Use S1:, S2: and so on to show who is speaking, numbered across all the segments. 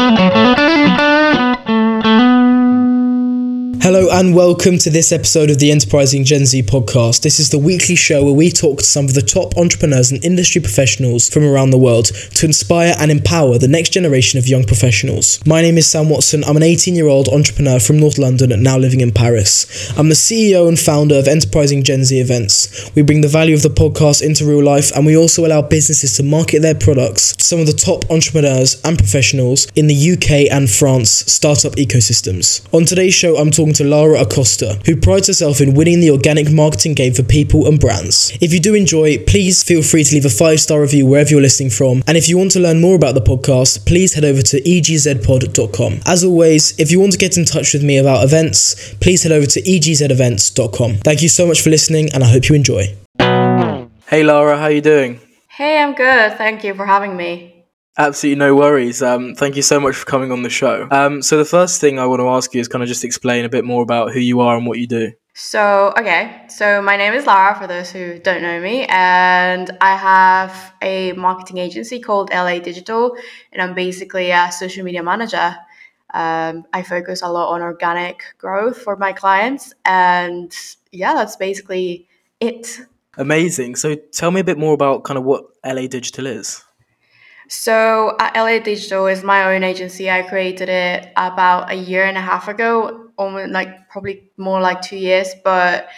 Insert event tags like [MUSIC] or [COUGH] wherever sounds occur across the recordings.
S1: Thank you. Hello and welcome to this episode of the Enterprising Gen Z podcast. This is the weekly show where we talk to some of the top entrepreneurs and industry professionals from around the world to inspire and empower the next generation of young professionals. My name is Sam Watson. I'm an 18 year old entrepreneur from North London and now living in Paris. I'm the CEO and founder of Enterprising Gen Z events. We bring the value of the podcast into real life and we also allow businesses to market their products to some of the top entrepreneurs and professionals in the UK and France startup ecosystems. On today's show, I'm talking to Lara Acosta, who prides herself in winning the organic marketing game for people and brands. If you do enjoy, please feel free to leave a five star review wherever you're listening from. And if you want to learn more about the podcast, please head over to egzpod.com. As always, if you want to get in touch with me about events, please head over to egzevents.com. Thank you so much for listening, and I hope you enjoy. Hey Lara, how are you doing?
S2: Hey, I'm good. Thank you for having me.
S1: Absolutely no worries. Um, thank you so much for coming on the show. Um, so the first thing I want to ask you is kind of just explain a bit more about who you are and what you do.
S2: So, okay, so my name is Lara for those who don't know me, and I have a marketing agency called LA Digital, and I'm basically a social media manager. Um, I focus a lot on organic growth for my clients, and yeah, that's basically it.
S1: Amazing. So, tell me a bit more about kind of what LA Digital is.
S2: So uh, LA Digital is my own agency. I created it about a year and a half ago, almost like probably more like two years. But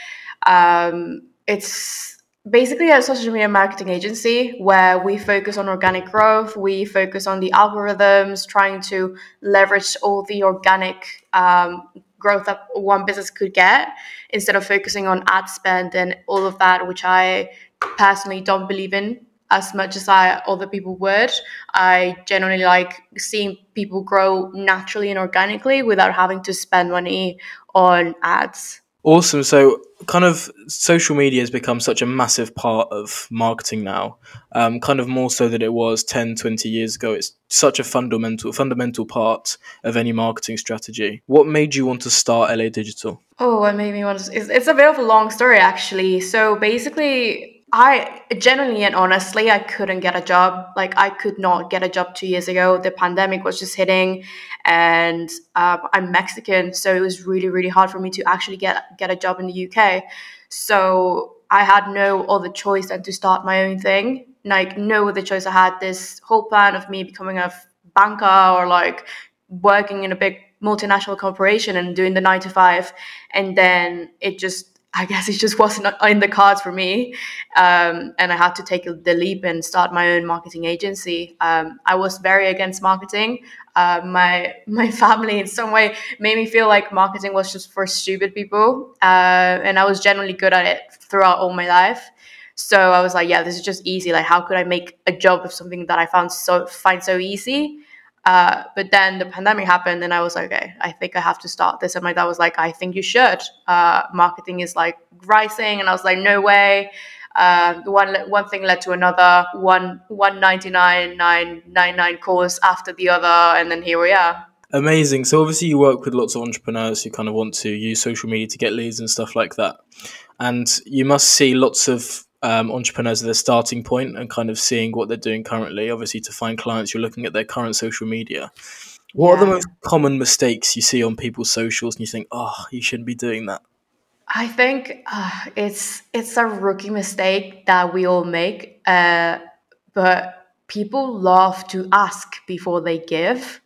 S2: um, it's basically a social media marketing agency where we focus on organic growth. We focus on the algorithms, trying to leverage all the organic um, growth that one business could get instead of focusing on ad spend and all of that, which I personally don't believe in as much as I other people would. I generally like seeing people grow naturally and organically without having to spend money on ads.
S1: Awesome. So, kind of social media has become such a massive part of marketing now, um, kind of more so than it was 10, 20 years ago. It's such a fundamental, fundamental part of any marketing strategy. What made you want to start LA Digital?
S2: Oh, what made me want to? It's, it's a bit of a long story, actually. So, basically, I genuinely and honestly, I couldn't get a job. Like I could not get a job two years ago. The pandemic was just hitting, and uh, I'm Mexican, so it was really, really hard for me to actually get get a job in the UK. So I had no other choice than to start my own thing. Like no other choice. I had this whole plan of me becoming a banker or like working in a big multinational corporation and doing the nine to five, and then it just I guess it just wasn't [LAUGHS] in the cards for me. Um, and I had to take the leap and start my own marketing agency. Um, I was very against marketing. Uh, my [LAUGHS] my family, in some way, made me feel like marketing was just for stupid people. Uh, and I was generally good at it throughout all my life. So I was like, yeah, this is just easy. Like, how could I make a job of something that I found so find so easy? Uh, but then the pandemic happened, and I was like, okay, I think I have to start this. And my dad was like, I think you should. Uh, marketing is like rising, and I was like, no way. Uh, one one thing led to another. One one ninety nine nine nine nine course after the other, and then here we are.
S1: Amazing. So obviously you work with lots of entrepreneurs who kind of want to use social media to get leads and stuff like that, and you must see lots of um, entrepreneurs at their starting point and kind of seeing what they're doing currently. Obviously, to find clients, you're looking at their current social media. What yeah. are the most common mistakes you see on people's socials, and you think, "Oh, you shouldn't be doing that"?
S2: I think uh, it's it's a rookie mistake that we all make, uh, but people love to ask before they give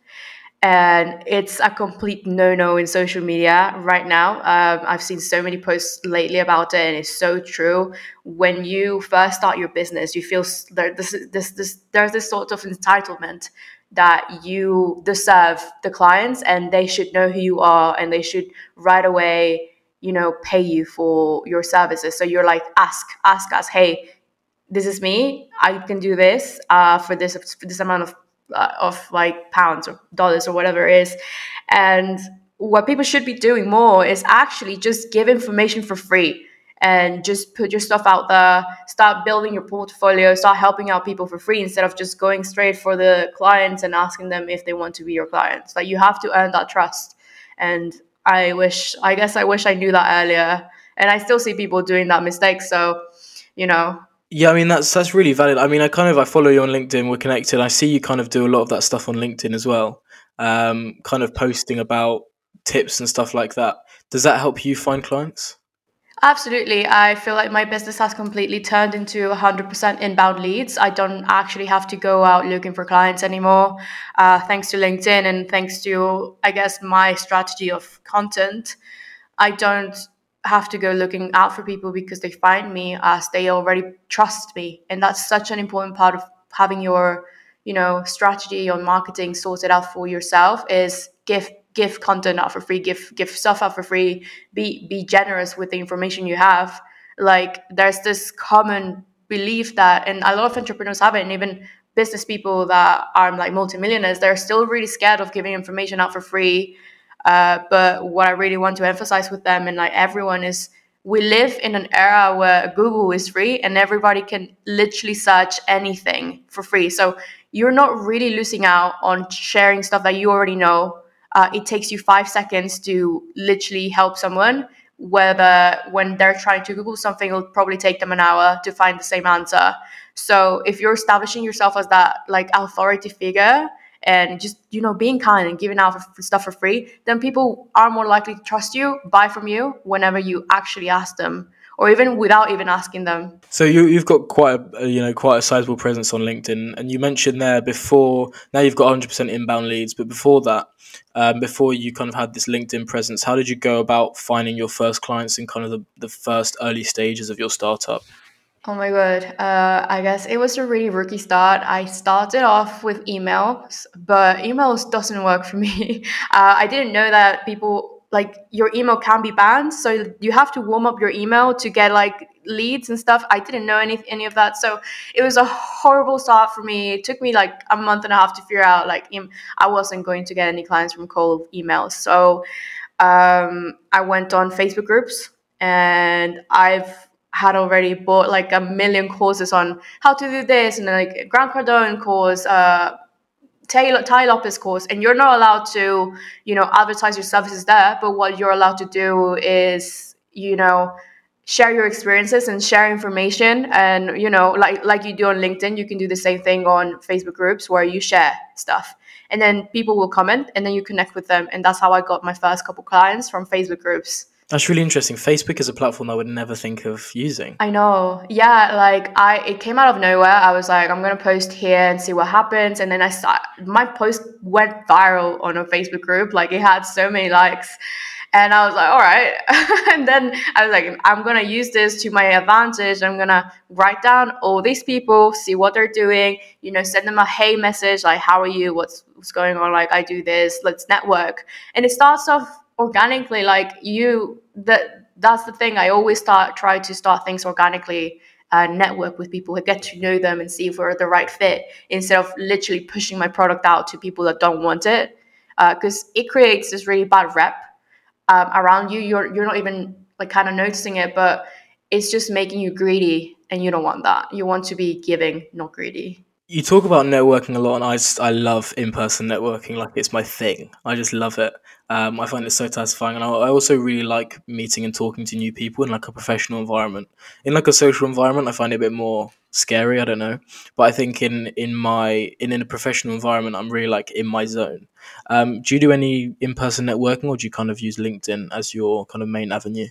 S2: and it's a complete no-no in social media right now. Um, i've seen so many posts lately about it and it's so true. When you first start your business you feel there, this, this, this, there's this sort of entitlement that you deserve the clients and they should know who you are and they should right away you know pay you for your services. So you're like ask ask us hey this is me. I can do this uh, for this for this amount of uh, of like pounds or dollars or whatever it is. And what people should be doing more is actually just give information for free and just put your stuff out there. Start building your portfolio. Start helping out people for free instead of just going straight for the clients and asking them if they want to be your clients. Like you have to earn that trust. And i wish i guess i wish i knew that earlier. And i still see people doing that mistake. So you know
S1: yeah, I mean that's that's really valid. I mean, I kind of I follow you on LinkedIn. We're connected. I see you kind of do a lot of that stuff on LinkedIn as well. um, kind of posting about tips and stuff like that. Does that help you find clients?
S2: Absolutely. I feel like my business has completely turned into 100% inbound leads. I don't actually have to go out looking for clients anymore. Uh, thanks to LinkedIn and thanks to, I guess, my strategy of content, I don't have to go looking out for people because they find me as they already trust me. And that's such an important part of having your, you know, strategy on marketing sorted out for yourself is give give content out for free, give give stuff out for free, be be generous with the information you have. Like there's this common belief that, and a lot of entrepreneurs have it, and even business people that are like multimillionaires, they're still really scared of giving information out for free. Uh, but what I really want to emphasize with them and like everyone is we live in an era where Google is free and everybody can literally search anything for free. So you're not really losing out on sharing stuff that you already know uh, it takes you five seconds to literally help someone whether when they're trying to google something it'll probably take them an hour to find the same answer so if you're establishing yourself as that like authority figure and just you know being kind and giving out stuff for free then people are more likely to trust you buy from you whenever you actually ask them or even without even asking them.
S1: So you you've got quite a you know quite a sizable presence on LinkedIn, and you mentioned there before. Now you've got 100 percent inbound leads, but before that, um, before you kind of had this LinkedIn presence, how did you go about finding your first clients in kind of the, the first early stages of your startup?
S2: Oh my god, uh, I guess it was a really rookie start. I started off with emails, but emails doesn't work for me. [LAUGHS] Uh, I didn't know that people like your email can be banned so you have to warm up your email to get like leads and stuff i didn't know any, any of that so it was a horrible start for me it took me like a month and a half to figure out like i wasn't going to get any clients from cold emails so um, i went on facebook groups and i've had already bought like a million courses on how to do this and like grant cardone course uh, Taylor Tai Lopez course, and you're not allowed to, you know, advertise your services there. But what you're allowed to do is, you know, share your experiences and share information. And you know, like like you do on LinkedIn, you can do the same thing on Facebook groups where you share stuff, and then people will comment, and then you connect with them. And that's how I got my first couple clients from Facebook groups.
S1: That's really interesting. Facebook is a platform I would never think of using.
S2: I know. Yeah, like I it came out of nowhere. I was like, I'm gonna post here and see what happens. And then I start my post went viral on a Facebook group. Like it had so many likes. And I was like, all right. [LAUGHS] and then I was like, I'm gonna use this to my advantage. I'm gonna write down all these people, see what they're doing, you know, send them a hey message, like, how are you? What's what's going on? Like I do this, let's network. And it starts off organically like you that that's the thing. I always start try to start things organically uh, network with people get to know them and see if we're the right fit instead of literally pushing my product out to people that don't want it. Because uh, it creates this really bad rep um, around you. You're you're not even like kind of noticing it but it's just making you greedy and you don't want that. You want to be giving not greedy.
S1: You talk about networking a lot and i just, i love in-person networking like it's my thing. I just love it um, I find it so satisfying, and I, I also really like meeting and talking to new people in like a professional environment. In like a social environment, I find it a bit more scary. I don't know, but I think in in my in, in a professional environment, I'm really like in my zone. Um, do you do any in person networking, or do you kind of use LinkedIn as your kind of main avenue?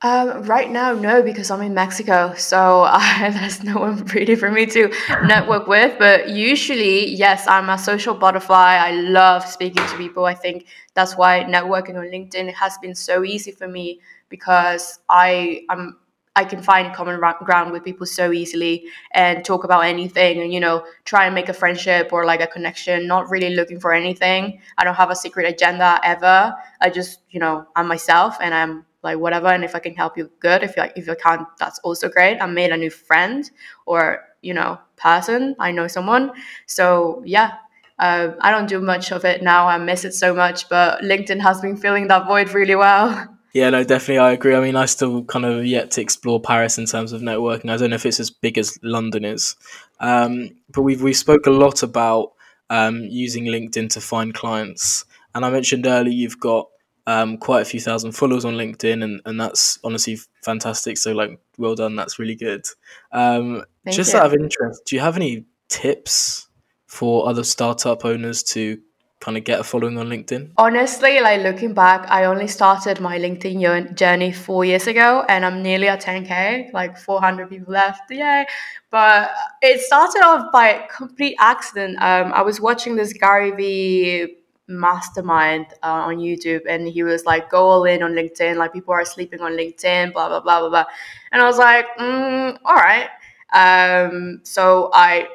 S2: Um, right now, no, because I'm in Mexico, so [LAUGHS] uh, there's no one really for me to network with. But usually, yes, I'm a social butterfly. I love speaking to people. I think that's why networking on LinkedIn has been so easy for me because I am I can find common ground with people so easily and talk about anything and you know try and make a friendship or like a connection. Not really looking for anything. I don't have a secret agenda ever. I just you know I'm myself and I'm like whatever and if i can help you good. If you if you can't that's also great. I made a new friend or you know person. I know someone. So yeah uh, i don't do much of it now. I miss it so much but linkedin has been filling that void really well. [LAUGHS]
S1: Yeah no definitely i agree. I mean i still kind of yet to explore paris in terms of networking. I don't know if it's as big as london is um, but we've we spoke a lot about um, using linkedin to find clients. And i mentioned earlier you've got um, quite a few thousand followers on LinkedIn, and, and that's honestly fantastic. So, like, well done. That's really good. Um, just you. out of interest, do you have any tips for other startup owners to kind of get a following on LinkedIn?
S2: Honestly, like looking back, I only started my LinkedIn journey four years ago and I'm nearly at 10K, like 400 people left. Yay. But it started off by a complete accident. Um, I was watching this Gary Vee mastermind uh, on YouTube and he was like, go all in on LinkedIn. Like people are sleeping on LinkedIn, blah, blah, blah, blah, blah. And I was like, mm, all right. Um, so I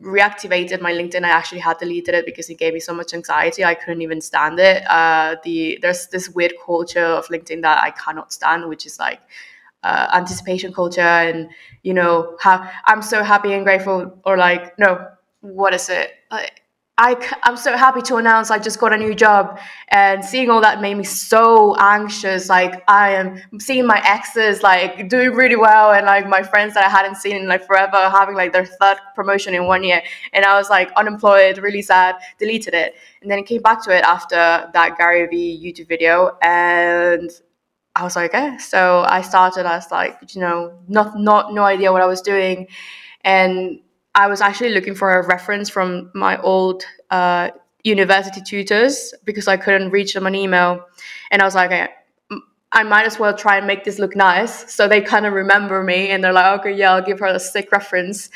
S2: reactivated my LinkedIn. I actually had deleted it because it gave me so much anxiety. I couldn't even stand it. Uh, the there's this weird culture of LinkedIn that I cannot stand, which is like uh, anticipation culture, and you know how I'm so happy and grateful, or like no, what is it? Like, I, I'm so happy to announce I just got a new job and seeing all that made me so anxious. Like I am seeing my exes like doing really well and like my friends that I hadn't seen in like forever having like their third promotion in one year. And I was like unemployed, really sad, deleted it. And then it came back to it after that Gary Vee YouTube video and I was like, okay. So I started as like, you know, not not no idea what I was doing. And I was actually looking for a reference from my old uh, university tutors because I couldn't reach them on email. And I was like, I might as well try and make this look nice. So they kind of remember me and they're like, okay, yeah, I'll give her a sick reference.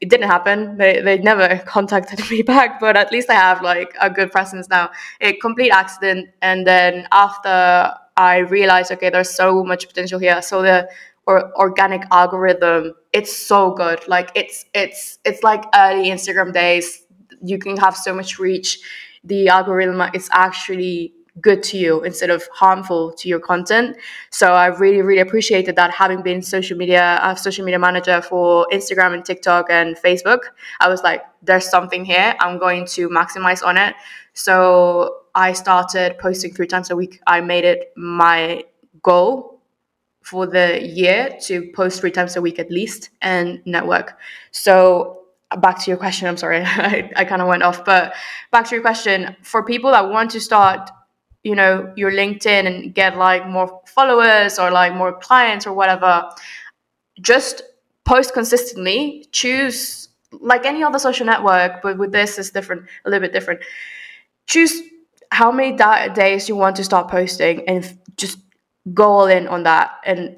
S2: It didn't happen. They, they never [LAUGHS] contacted me back, but at least I have like a good presence now. A complete accident. And then after I realized, okay, there's so much potential here. So the or organic algorithm it's so good. Like it's it's it's like early instagram days. You can have so much reach. The algorithm is actually good to you instead of harmful to your content. So i really really appreciated that having been social media a social media manager for instagram and tiktok and facebook i was like there's something here. I'm going to maximize on it. So i started posting three times a week. I made it my goal for the year to post three times a week at least and network. So back to your question, I'm sorry, [LAUGHS] I, I kind of went off, but back to your question for people that want to start, you know, your LinkedIn and get like more followers or like more clients or whatever, just post consistently, choose like any other social network, but with this is different, a little bit different. Choose how many da- days you want to start posting and just go all in on that and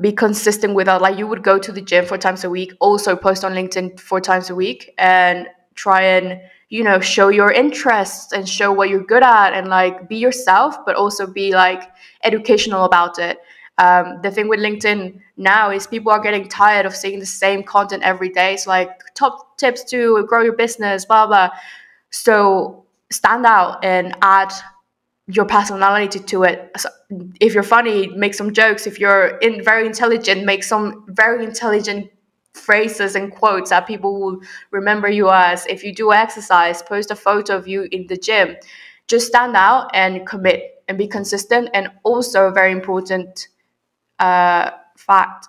S2: be consistent with that. Like you would go to the gym four times a week, also post on LinkedIn four times a week, and try and you know show your interests and show what you're good at, and like be yourself, but also be like educational about it. Um, the thing with LinkedIn now is people are getting tired of seeing the same content every day. It's like top tips to grow your business, blah blah. So stand out and add your personality to it. So if you're funny, make some jokes. If you're in very intelligent, make some very intelligent phrases and quotes that people will remember you as. If you do exercise, post a photo of you in the gym. Just stand out and commit and be consistent. And also, a very important uh, fact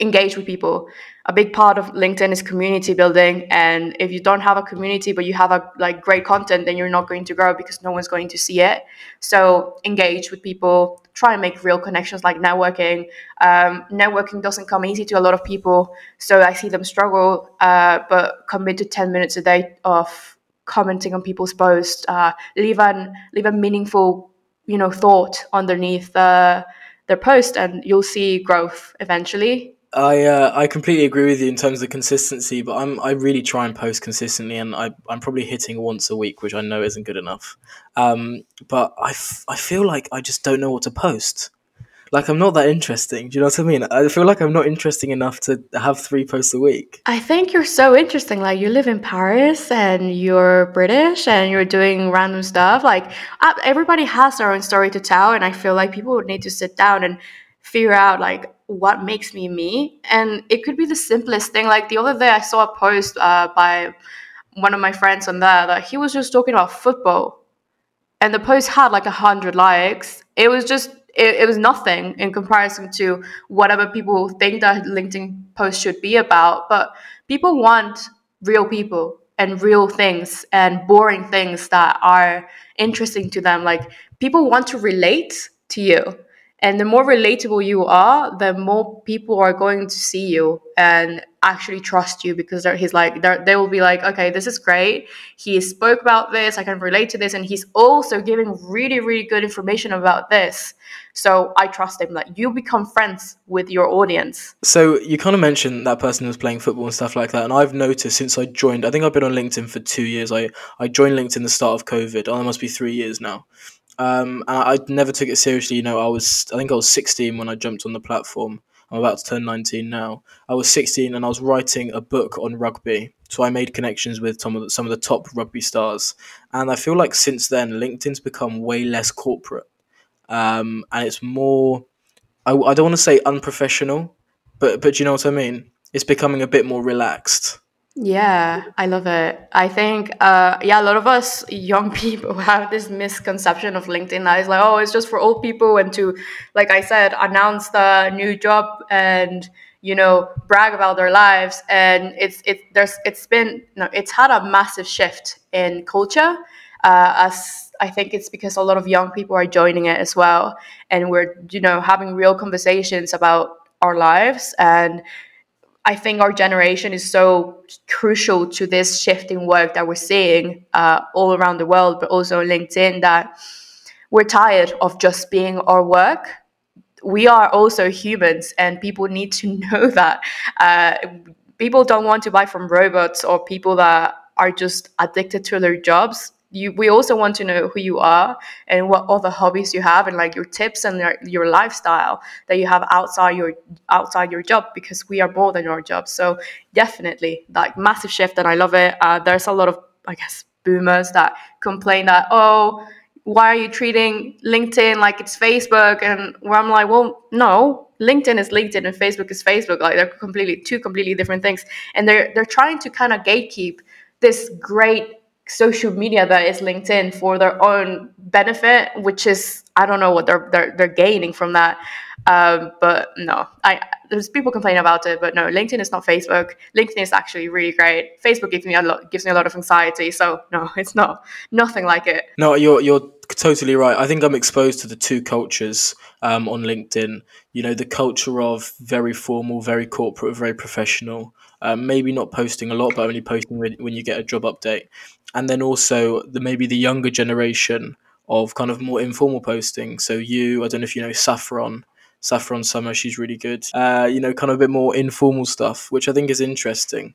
S2: engage with people. A big part of linkedin is community building and if you don't have a community but you have a like great content then you're not going to grow because no one's going to see it. So engage with people try and make real connections like networking. Um, networking doesn't come easy to a lot of people so i see them struggle uh, but commit to 10 minutes a day of commenting on people's posts uh, leave an leave a meaningful you know thought underneath uh, their post and you'll see growth eventually
S1: I uh, I completely agree with you in terms of consistency, but I'm I really try and post consistently, and I I'm probably hitting once a week, which I know isn't good enough. Um, but I, f- I feel like I just don't know what to post. Like I'm not that interesting. Do you know what I mean? I feel like I'm not interesting enough to have three posts a week.
S2: I think you're so interesting. Like you live in Paris and you're British and you're doing random stuff. Like everybody has their own story to tell, and I feel like people would need to sit down and figure out like what makes me me and it could be the simplest thing. Like the other day i saw a post uh, by one of my friends on there that he was just talking about football and the post had like a hundred likes. It was just it, it was nothing in comparison to whatever people think that linkedin post should be about but people want real people and real things and boring things that are interesting to them. Like people want to relate to you and the more relatable you are the more people are going to see you and actually trust you because he's like they will be like okay this is great. He spoke about this. I can relate to this. And he's also giving really really good information about this. So i trust him that you become friends with your audience.
S1: So you kind of mentioned that person was playing football and stuff like that. And i've noticed since i joined i think i've been on linkedin for two years. I i joined linkedin the start of covid. Oh, it must be three years now um, and I, I never took it seriously. You know, I was I think I was 16 when I jumped on the platform. I'm about to turn 19 now. I was 16 and I was writing a book on rugby. So I made connections with some of the, some of the top rugby stars. And I feel like since then, LinkedIn's become way less corporate. Um, and it's more, I, I don't want to say unprofessional, but, but you know what I mean? It's becoming a bit more relaxed.
S2: Yeah, I love it. I think, uh, yeah, a lot of us young [LAUGHS] people have this misconception of LinkedIn that is like, oh, it's just for old people and to, like I said, announce the new job and you know brag about their lives. And it's it there's it's been no, it's had a massive shift in culture. Uh, as I think it's because a lot of young people are joining it as well, and we're you know having real conversations about our lives and I think our generation is so crucial to this shifting work that we're seeing uh, all around the world, but also on LinkedIn, that we're tired of just being our work. We are also humans, and people need to [LAUGHS] know that. Uh, people don't want to buy from robots or people that are just addicted to their jobs you we also want to know who you are and what other hobbies you have and like your tips and your, your lifestyle that you have outside your outside your job because we are more than your job. So definitely like massive shift and i love it. Uh, there's a lot of i guess boomers that complain that oh why are you treating linkedin like it's facebook? And where i'm like well no linkedin is linkedin and facebook is facebook. Like they're completely two completely different things. And they're they're trying to kind of gatekeep this great social media that is LinkedIn for their own benefit, which is I don't know what they're they're, they're gaining from that. Um, but no, I there's people complain about it, but no, LinkedIn is not Facebook. LinkedIn is actually really great. Facebook gives me a lot gives me a lot of anxiety, so no, [LAUGHS] it's not nothing like it.
S1: No, you're you're totally right. I think I'm exposed to the two cultures um, on LinkedIn. You know, the culture of very formal, very corporate, very professional. Um, maybe not posting a lot, but only posting when, when you get a job update and then also the maybe the younger generation of kind of more informal posting. So you, I don't know if you know Saffron, Saffron Summer, she's really good. Uh, you know, kind of a bit more informal stuff, which I think is interesting.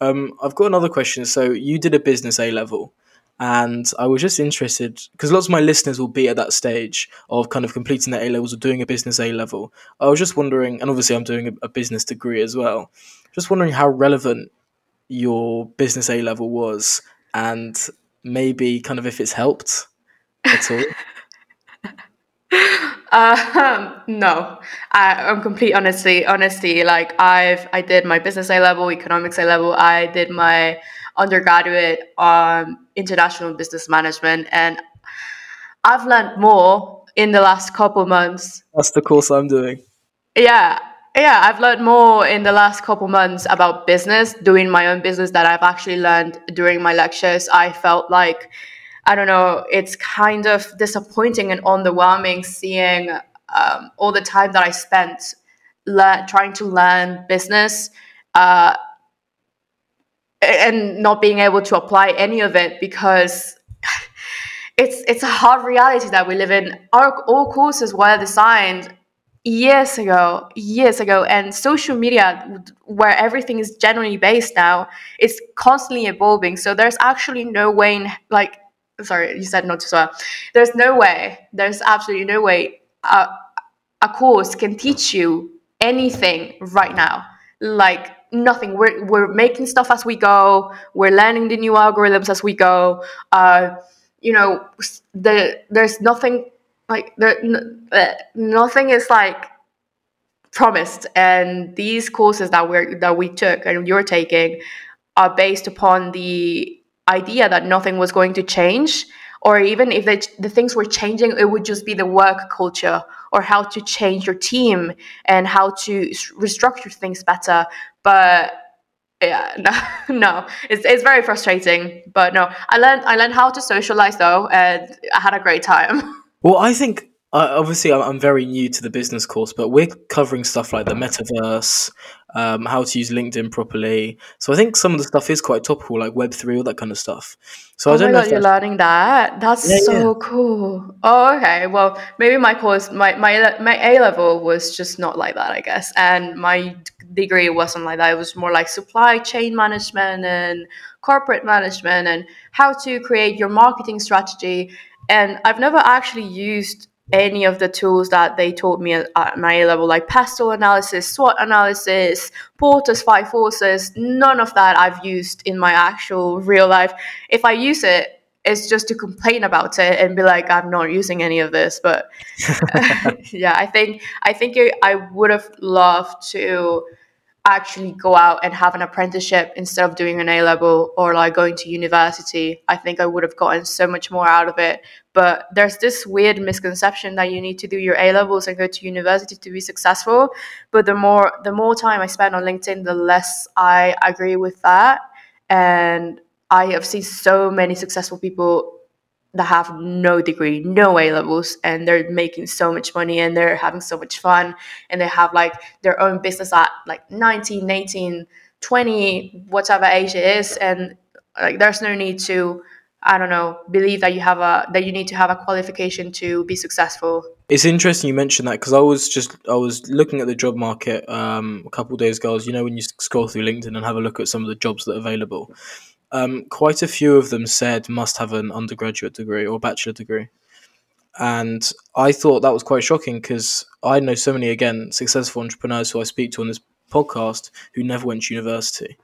S1: Um, I've got another question. So you did a business A level, and I was just interested because lots of my listeners will be at that stage of kind of completing their A levels or doing a business A level. I was just wondering, and obviously I'm doing a, a business degree as well. Just wondering how relevant your business A level was and maybe kind of if it's helped at all? [LAUGHS]
S2: um, no, I, am complete honesty. Honesty, like I've I did my business A level, economics A level. I did my undergraduate on international business management, and I've learned more in the last couple months.
S1: That's the course I'm doing.
S2: Yeah, yeah, I've learned more in the last couple months about business, doing my own business that I've actually learned during my lectures. I felt like, I don't know, it's kind of disappointing and underwhelming seeing um, all the time that I spent le- trying to learn business uh, and not being able to apply any of it because [LAUGHS] it's it's a hard reality that we live in. Our all courses were designed years ago years ago and social media where everything is generally based now is constantly evolving. So there's actually no way in like sorry you said not to swear. There's no way there's absolutely no way a, a course can teach you anything right now. Like nothing. We're, we're making stuff as we go. We're learning the new algorithms as we go. Uh, you know the, there's nothing like there uh, nothing is like promised and these courses that we're that we took and you're taking are based upon the idea that nothing was going to change or even if they, the things were changing it would just be the work culture or how to change your team and how to restructure things better. But yeah [LAUGHS] no, no it's, it's very frustrating but no. I learned i learned how to socialize though and i had a great time [LAUGHS]
S1: Well, I think uh, obviously I'm, very new to the business course, but we're covering stuff like the metaverse, um, how to use LinkedIn properly. So I think some of the stuff is quite topical, like Web three, all that kind of stuff. So
S2: oh
S1: I don't
S2: my
S1: know
S2: god,
S1: if
S2: you're learning that? That's
S1: yeah, yeah.
S2: so cool. Oh, okay. Well, maybe my course, my my my A level was just not like that, I guess, and my degree wasn't like that. It was more like supply chain management and corporate management and how to create your marketing strategy. And I've never actually used any of the tools that they taught me at, at my A level, like pestle analysis, SWOT analysis, Porter's five forces. None of that I've used in my actual real life. If I use it, it's just to complain about it and be like, I'm not using any of this. But [LAUGHS] [LAUGHS] yeah, I think I think I would have loved to actually go out and have an apprenticeship instead of doing an A level or like going to university. I think I would have gotten so much more out of it. But there's this weird misconception that you need to do your A levels and go to university to be successful. But the more the more time I spend on LinkedIn, the less I agree with that. And I have seen so many successful people that have no degree, no A levels, and they're making so much money and they're having so much fun and they have like their own business at like 19, 18, 20, whatever age it is. And like there's no need to, I don't know, believe that you have a that you need to have a qualification to be successful.
S1: It's interesting you mentioned that because I was just I was looking at the job market um, a couple days ago. You know, when you scroll through LinkedIn and have a look at some of the jobs that are available, um, quite a few of them said must have an undergraduate degree or bachelor degree. And I thought that was quite shocking because I know so many, again, successful entrepreneurs who I speak to on this podcast who never went to university.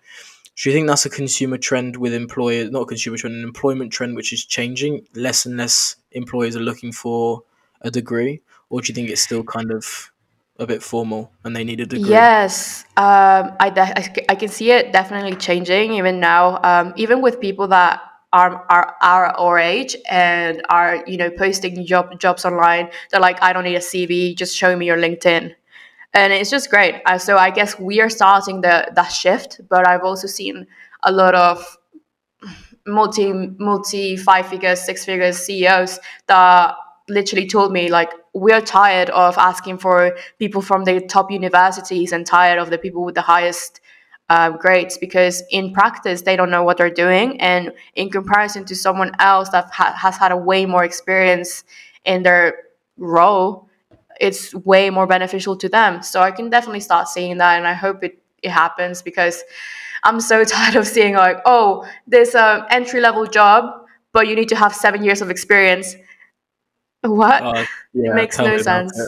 S1: Do you think that's a consumer trend with employers, not a consumer trend, an employment trend which is changing? Less and less employers are looking for a degree? Or do you think it's still kind of a bit formal and they need a degree?
S2: Yes, um, I, de- I can see it definitely changing even now. Um, even with people that are, are are our age and are you know posting job jobs online, they're like, I don't need a CV, just show me your LinkedIn, and it's just great. Uh, so I guess we are starting the that shift, but I've also seen a lot of multi multi five figures, six figures CEOs that literally told me like we're tired of asking for people from the top universities and tired of the people with the highest uh, grades because in practice they don't know what they're doing. And in comparison to someone else that ha- has had a way more experience in their role it's way more beneficial to them. So i can definitely start seeing that and i hope it, it happens because i'm so [LAUGHS] tired of seeing like oh there's an entry level job but you need to have seven years of experience what
S1: Oh, [LAUGHS]
S2: it makes no sense.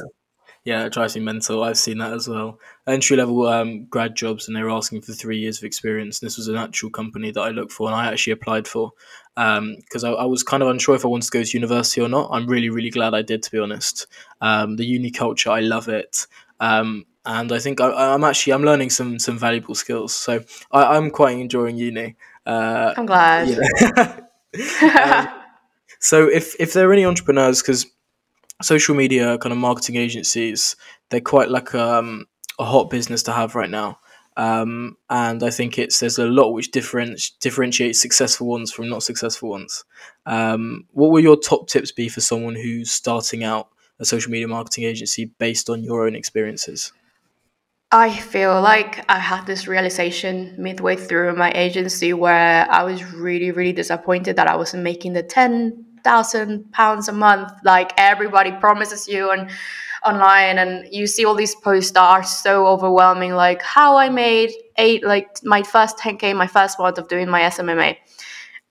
S1: Yeah, it drives me mental. I've seen that as well. Entry level um, grad jobs, and they were asking for three years of experience. This was an actual company that I looked for, and I actually applied for because I, I was kind of unsure if I wanted to go to university or not. I'm really, really glad I did, to be honest. Um, the uni culture, I love it, um, and I think I, I'm actually I'm learning some some valuable skills. So I, I'm quite enjoying uni. Uh,
S2: i'm glad
S1: know. [LAUGHS] [LAUGHS] um, so if if there are any entrepreneurs, because social media kind of marketing agencies they're quite like um, a hot business to have right now. Um, and i think it's there's a lot which different, differentiates successful ones from not successful ones. Um, what will your top tips be for someone who's starting out a social media marketing agency based on your own experiences?
S2: I feel like I had this realization midway through my agency where I was really, really disappointed that I wasn't making the ten thousand pounds a month like everybody promises you and online, and you see all these posts that are so overwhelming, like how I made eight, like my first ten k, my first month of doing my SMMA.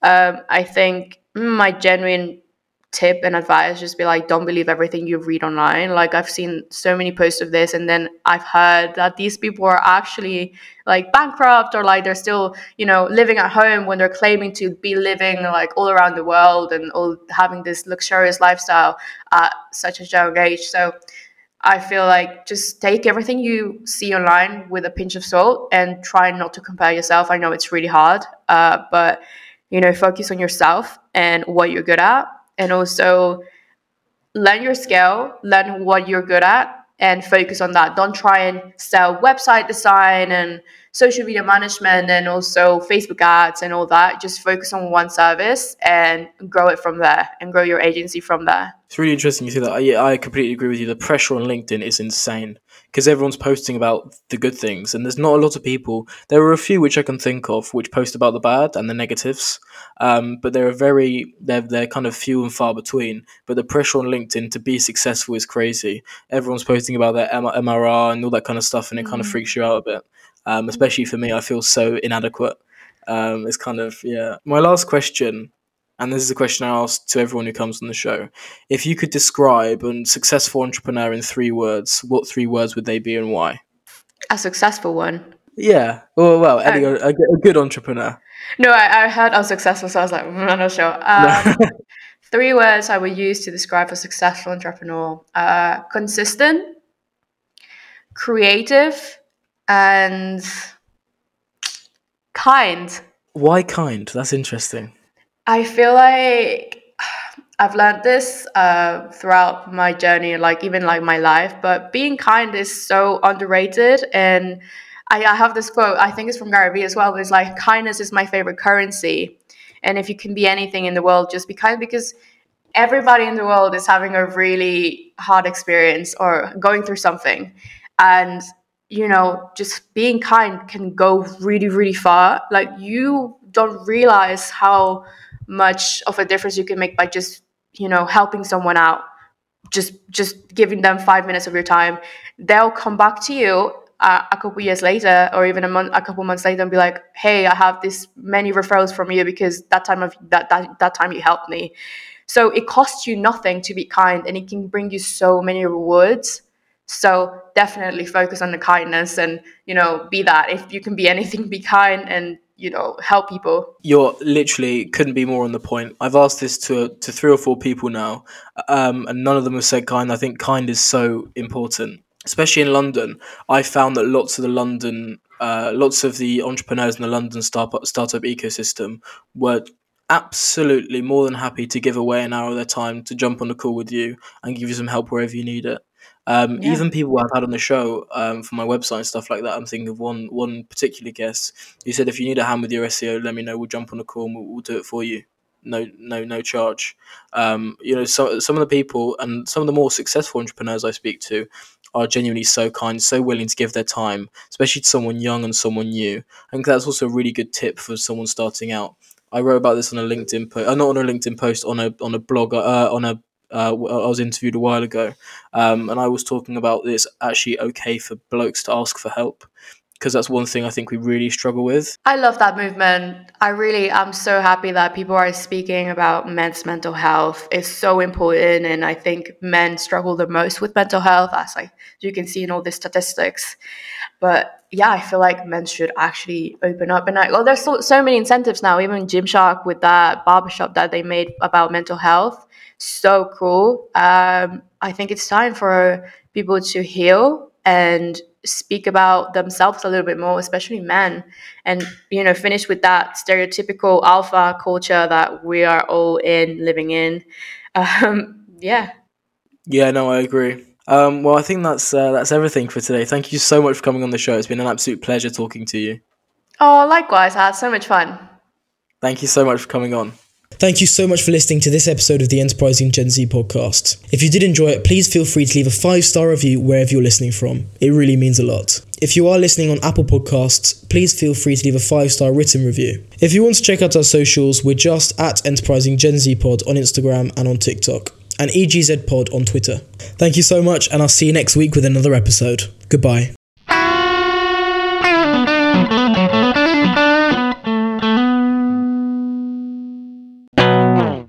S2: Um, I think my genuine tip and advice just be like don't believe everything you read online. Like i've seen so many posts of this and then i've heard that these people are actually like bankrupt or like they're still you know living at home when they're claiming to be living like all around the world and all having this luxurious lifestyle at such a young age. So i feel like just take everything you see online with a pinch of salt and try not to compare yourself. I know it's really hard uh, but you know focus on yourself and what you're good at and also learn your skill, learn what you're good at, and focus on that. Don't try and sell website design and social media management and also Facebook ads and all that. Just focus on one service and grow it from there and grow your agency from there.
S1: It's really interesting you say that. I, I completely agree with you. The pressure on LinkedIn is insane because everyone's posting about the good things, and there's not a lot of people. There are a few which I can think of which post about the bad and the negatives, um, but there are very they're they're kind of few and far between. But the pressure on LinkedIn to be successful is crazy. Everyone's posting about their MRR and all that kind of stuff, and it mm. kind of freaks you out a bit. Um, especially for me, I feel so inadequate. Um, it's kind of yeah. My last question and this is a question I ask to everyone who comes on the show. If you could describe a successful entrepreneur in three words, what three words would they be and why?
S2: A successful one.
S1: Yeah. Well, well, Ellie, oh. a, a, good entrepreneur.
S2: No, I, I heard unsuccessful, so I was like, mm, I'm not sure. Um, [LAUGHS] three words I would use to describe a successful entrepreneur: uh, consistent, creative, and kind.
S1: Why kind? That's interesting.
S2: I feel like [SIGHS] I've learned this uh, throughout my journey, like even like my life. But being kind is so underrated, and I, I have this quote. I think it's from Gary Vee as well. But it's like kindness is my favorite currency, and if you can be anything in the world, just be kind because everybody in the world is having a really hard experience or going through something, and you know, just being kind can go really, really far. Like you don't realize how much of a difference you can make by just you know helping someone out just just giving them five minutes of your time. They'll come back to you uh, a couple years later or even a month a couple months later and be like hey i have this many referrals from you because that time of that that, that time you helped me. So it costs you nothing to be kind and it can bring you so many rewards. So definitely focus on the kindness and you know be that. If you can be anything [LAUGHS] be kind and you know help people.
S1: You're literally couldn't be more on the point. I've asked this to to three or four people now um, and none of them have said kind. I think kind is so important especially in london. I found that lots of the london uh, lots of the entrepreneurs in the london startup startup ecosystem were absolutely more than happy to give away an hour of their time to jump on a call with you and give you some help wherever you need it um, yeah. Even people I've had on the show um, for my website and stuff like that. I'm thinking of one one particular guest who said, "If you need a hand with your SEO, let me know. We'll jump on a call and we'll, we'll do it for you. No, no, no charge." Um, you know, so, some of the people and some of the more successful entrepreneurs I speak to are genuinely so kind, so willing to give their time, especially to someone young and someone new. I think that's also a really good tip for someone starting out. I wrote about this on a LinkedIn post, uh, not on a LinkedIn post, on a on a blog, uh, on a uh, I was interviewed a while ago, um, and I was talking about this actually okay for blokes to ask for help because that's one thing I think we really struggle with.
S2: I love that movement. I really am so happy that people are speaking about men's mental health. It's so important, and I think men struggle the most with mental health, as like you can see in all the statistics. But yeah, I feel like men should actually open up. And I, well, there's so, so many incentives now, even Gymshark with that barbershop that they made about mental health so cool. Um, I think it's time for people to heal and speak about themselves a little bit more, especially men, and you know, finish with that stereotypical alpha culture that we are all in living in. Um, yeah.
S1: Yeah, no, I agree. Um, well, I think that's uh, that's everything for today. Thank you so much for coming on the show. It's been an absolute pleasure talking to you.
S2: Oh, likewise. I had so much fun.
S1: Thank you so much for coming on.
S3: Thank you so much for listening to this episode of the Enterprising Gen Z podcast. If you did enjoy it, please feel free to leave a five star review wherever you're listening from. It really means a lot. If you are listening on Apple Podcasts, please feel free to leave a five star written review. If you want to check out our socials, we're just at Enterprising Gen Z Pod on Instagram and on TikTok, and EGZ Pod on Twitter. Thank you so much, and I'll see you next week with another episode. Goodbye.